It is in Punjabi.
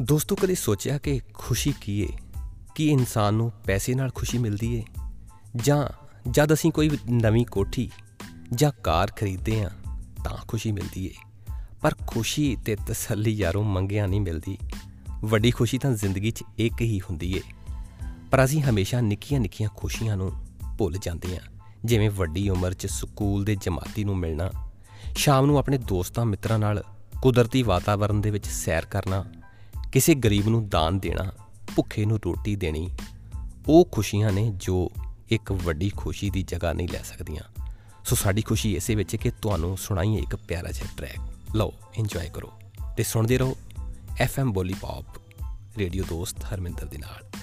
ਦੋਸਤੋ, ਕਦੇ ਸੋਚਿਆ ਕਿ ਖੁਸ਼ੀ ਕੀ ਏ? ਕੀ ਇਨਸਾਨ ਨੂੰ ਪੈਸੇ ਨਾਲ ਖੁਸ਼ੀ ਮਿਲਦੀ ਏ? ਜਾਂ ਜਦ ਅਸੀਂ ਕੋਈ ਨਵੀਂ ਕੋਠੀ ਜਾਂ ਕਾਰ ਖਰੀਦਦੇ ਹਾਂ ਤਾਂ ਖੁਸ਼ੀ ਮਿਲਦੀ ਏ। ਪਰ ਖੁਸ਼ੀ ਤੇ ਤਸੱਲੀ ਯਾਰੋਂ ਮੰਗਿਆ ਨਹੀਂ ਮਿਲਦੀ। ਵੱਡੀ ਖੁਸ਼ੀ ਤਾਂ ਜ਼ਿੰਦਗੀ 'ਚ ਇੱਕ ਹੀ ਹੁੰਦੀ ਏ। ਪਰ ਅਸੀਂ ਹਮੇਸ਼ਾ ਨਿੱਕੀਆਂ-ਨਿੱਕੀਆਂ ਖੁਸ਼ੀਆਂ ਨੂੰ ਭੁੱਲ ਜਾਂਦੇ ਹਾਂ ਜਿਵੇਂ ਵੱਡੀ ਉਮਰ 'ਚ ਸਕੂਲ ਦੇ ਜਮਾਤੀ ਨੂੰ ਮਿਲਣਾ, ਸ਼ਾਮ ਨੂੰ ਆਪਣੇ ਦੋਸਤਾਂ ਮਿੱਤਰਾਂ ਨਾਲ ਕੁਦਰਤੀ ਵਾਤਾਵਰਣ ਦੇ ਵਿੱਚ ਸੈਰ ਕਰਨਾ ਕਿਸੇ ਗਰੀਬ ਨੂੰ ਦਾਨ ਦੇਣਾ, ਭੁੱਖੇ ਨੂੰ ਰੋਟੀ ਦੇਣੀ, ਉਹ ਖੁਸ਼ੀਆਂ ਨੇ ਜੋ ਇੱਕ ਵੱਡੀ ਖੁਸ਼ੀ ਦੀ ਜਗ੍ਹਾ ਨਹੀਂ ਲੈ ਸਕਦੀਆਂ। ਸੋ ਸਾਡੀ ਖੁਸ਼ੀ ਇਸੇ ਵਿੱਚ ਕਿ ਤੁਹਾਨੂੰ ਸੁਣਾਈਏ ਇੱਕ ਪਿਆਰਾ ਜਿਹਾ ਟਰੈਕ ਲਓ ਇੰਜੋਏ ਕਰੋ ਤੇ ਸੁਣਦੇ ਰਹੋ ਐਫਐਮ ਬੋਲੀ ਪੌਪ ਰੇਡੀਓ ਦੋਸਤ ਹਰਮਿੰਦਰ ਦੇ ਨਾਲ।